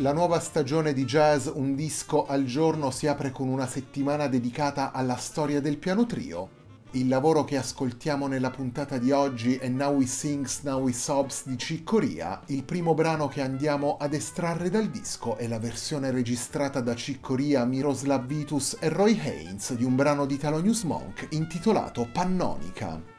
La nuova stagione di jazz Un disco al giorno si apre con una settimana dedicata alla storia del piano trio. Il lavoro che ascoltiamo nella puntata di oggi è Now We Sings, Now We Sobs di Ciccoria. Il primo brano che andiamo ad estrarre dal disco è la versione registrata da Ciccoria, Miroslav Vitus e Roy Haynes di un brano di Thelonious Monk intitolato Pannonica.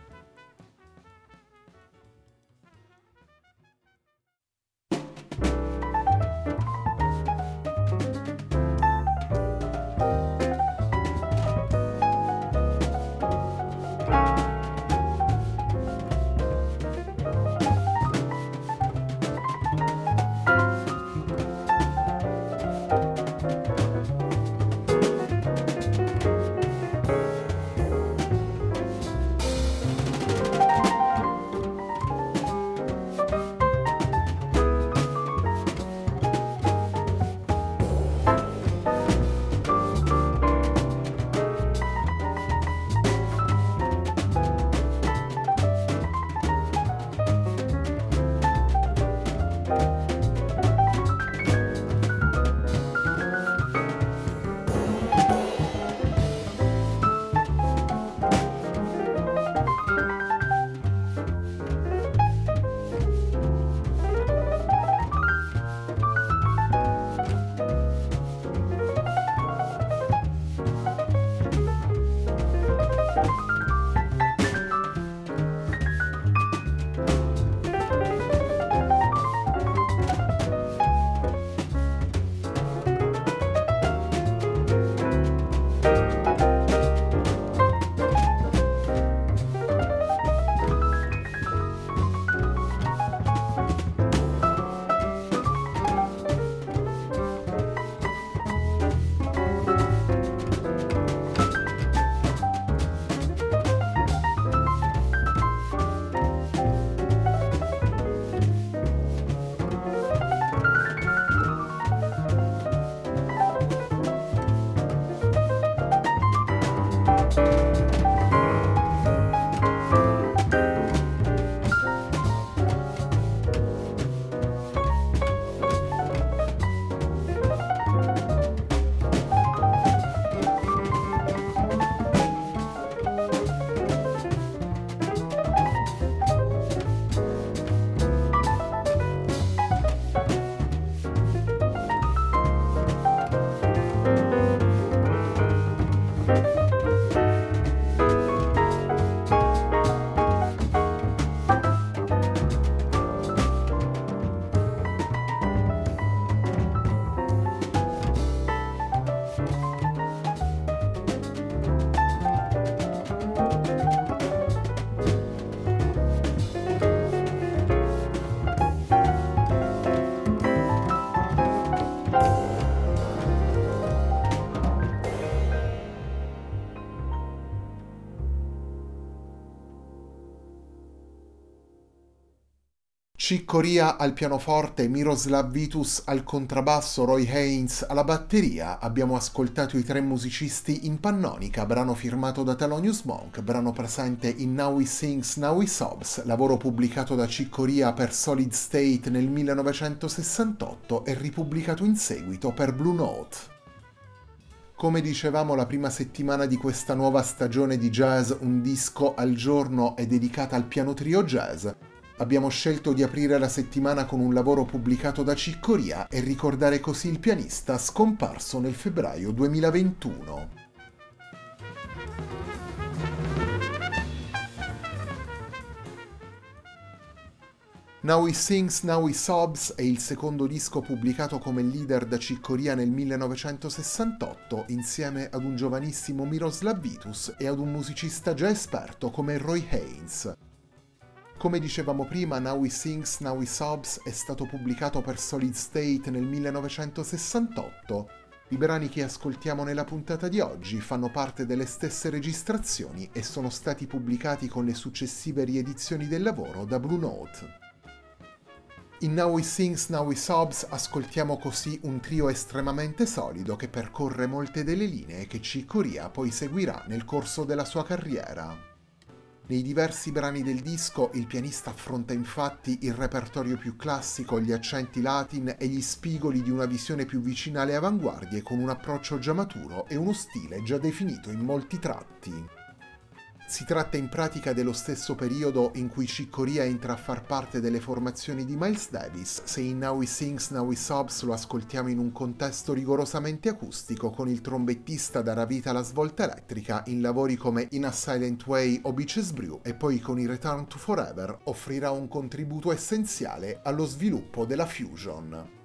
Chick Corea al pianoforte, Miroslav Vitus al contrabbasso, Roy Haynes alla batteria. Abbiamo ascoltato i tre musicisti in Pannonica, brano firmato da Thelonious Monk, brano presente in Now He Sings, Now He Sobs, lavoro pubblicato da Chick Corea per Solid State nel 1968 e ripubblicato in seguito per Blue Note. Come dicevamo la prima settimana di questa nuova stagione di jazz, un disco al giorno è dedicata al piano trio jazz Abbiamo scelto di aprire la settimana con un lavoro pubblicato da Ciccoria e ricordare così il pianista scomparso nel febbraio 2021. Now He Sings, Now He Sobs è il secondo disco pubblicato come leader da Ciccoria nel 1968 insieme ad un giovanissimo Miroslav Vitus e ad un musicista già esperto come Roy Haynes. Come dicevamo prima, Now He Sings, Now He Sobs è stato pubblicato per Solid State nel 1968. I brani che ascoltiamo nella puntata di oggi fanno parte delle stesse registrazioni e sono stati pubblicati con le successive riedizioni del lavoro da Blue Note. In Now He Sings, Now He Sobs ascoltiamo così un trio estremamente solido che percorre molte delle linee che Cicoria poi seguirà nel corso della sua carriera. Nei diversi brani del disco il pianista affronta infatti il repertorio più classico, gli accenti latin e gli spigoli di una visione più vicina alle avanguardie con un approccio già maturo e uno stile già definito in molti tratti. Si tratta in pratica dello stesso periodo in cui Ciccoria entra a far parte delle formazioni di Miles Davis, se in Now He Sings, Now He Sobs lo ascoltiamo in un contesto rigorosamente acustico con il trombettista darà vita alla svolta elettrica in lavori come In a Silent Way o Beaches Brew e poi con i Return to Forever offrirà un contributo essenziale allo sviluppo della fusion.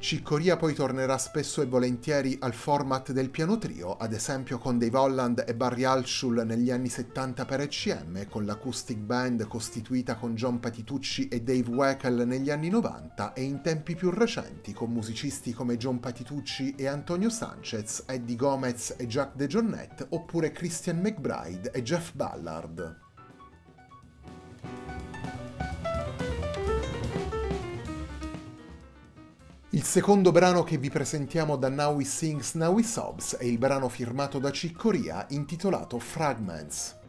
Ciccoria poi tornerà spesso e volentieri al format del piano trio, ad esempio con Dave Holland e Barry Altschul negli anni 70 per ECM, con l'acoustic band costituita con John Patitucci e Dave Weckl negli anni 90 e in tempi più recenti con musicisti come John Patitucci e Antonio Sanchez, Eddie Gomez e Jack DeJohnette, oppure Christian McBride e Jeff Ballard. Il secondo brano che vi presentiamo da Now He Sings, Now He Sobs è il brano firmato da Ciccoria intitolato Fragments.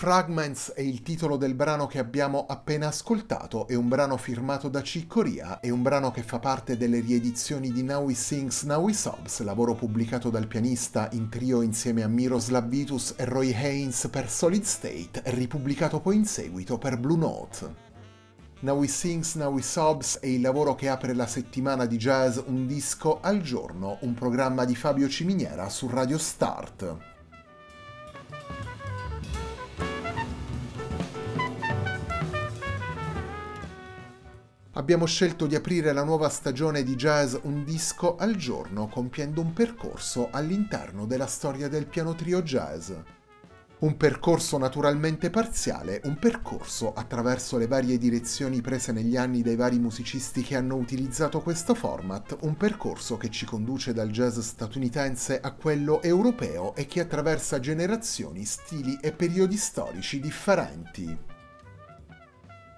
Fragments è il titolo del brano che abbiamo appena ascoltato, è un brano firmato da Ciccoria, è un brano che fa parte delle riedizioni di Now We Sings, Now We Sobs, lavoro pubblicato dal pianista in trio insieme a Miroslav Vitus e Roy Haynes per Solid State ripubblicato poi in seguito per Blue Note. Now We Sings, Now We Sobs è il lavoro che apre la settimana di jazz Un disco al giorno, un programma di Fabio Ciminiera su Radio Start. Abbiamo scelto di aprire la nuova stagione di jazz un disco al giorno compiendo un percorso all'interno della storia del piano trio jazz. Un percorso naturalmente parziale, un percorso attraverso le varie direzioni prese negli anni dai vari musicisti che hanno utilizzato questo format, un percorso che ci conduce dal jazz statunitense a quello europeo e che attraversa generazioni, stili e periodi storici differenti.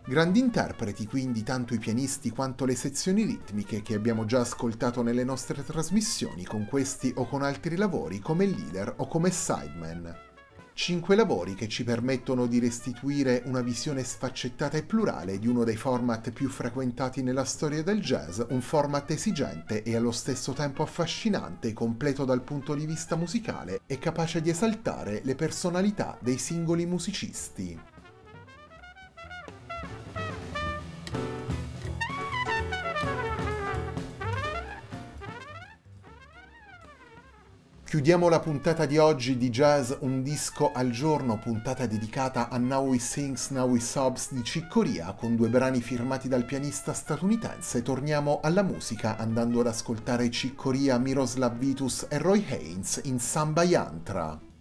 Grandi interpreti quindi tanto i pianisti quanto le sezioni ritmiche che abbiamo già ascoltato nelle nostre trasmissioni con questi o con altri lavori come leader o come sideman. Cinque lavori che ci permettono di restituire una visione sfaccettata e plurale di uno dei format più frequentati nella storia del jazz, un format esigente e allo stesso tempo affascinante, completo dal punto di vista musicale e capace di esaltare le personalità dei singoli musicisti. Chiudiamo la puntata di oggi di Jazz Un disco al giorno, puntata dedicata a Now We Sings, Now We Sobs di Ciccoria, con due brani firmati dal pianista statunitense. Torniamo alla musica andando ad ascoltare Ciccoria, Miroslav Vitus e Roy Haynes in Samba Yantra.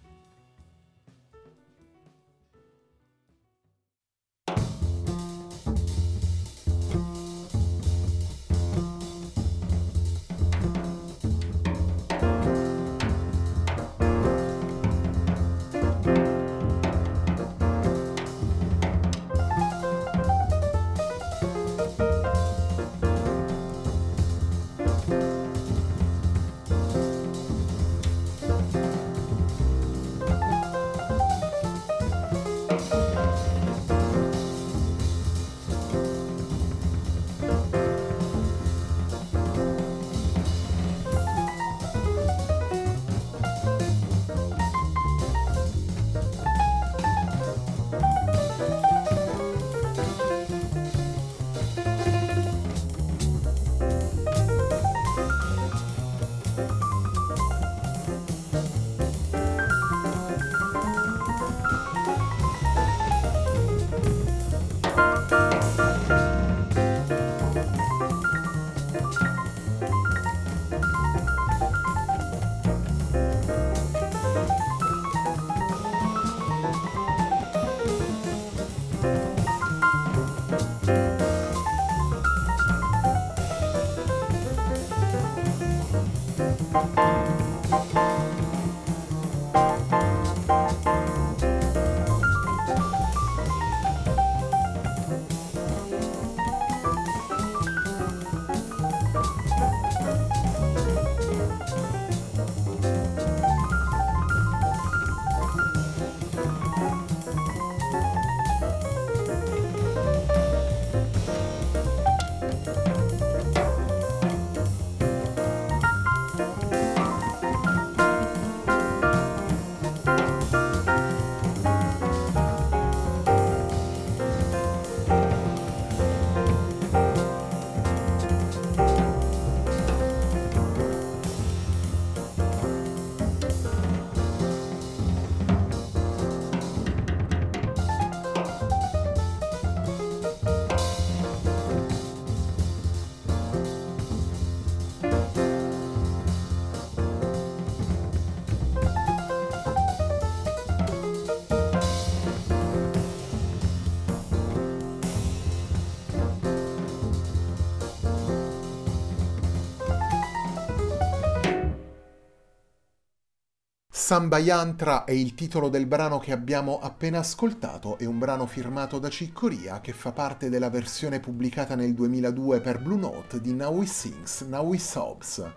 Samba Yantra è il titolo del brano che abbiamo appena ascoltato, è un brano firmato da Ciccoria che fa parte della versione pubblicata nel 2002 per Blue Note di Now We Sings, Now We Sobs.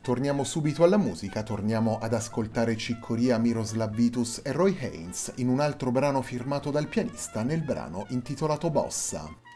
torniamo subito alla musica, torniamo ad ascoltare Ciccoria, Miroslav Vitus e Roy Haynes in un altro brano firmato dal pianista nel brano intitolato Bossa.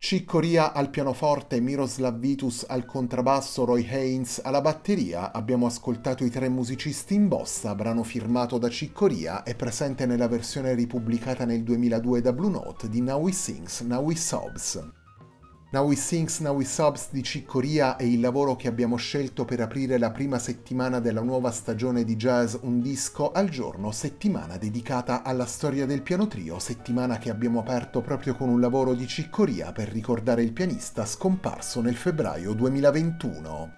Ciccoria al pianoforte, Miroslav Vitus al contrabbasso, Roy Haynes alla batteria. Abbiamo ascoltato i tre musicisti in bossa, brano firmato da Ciccoria e presente nella versione ripubblicata nel 2002 da Blue Note di Now We Sings, Now We Sobs. Now We Sings, Now We Sobs di Ciccoria è il lavoro che abbiamo scelto per aprire la prima settimana della nuova stagione di jazz Un disco al giorno, settimana dedicata alla storia del piano trio, settimana che abbiamo aperto proprio con un lavoro di Ciccoria per ricordare il pianista scomparso nel febbraio 2021.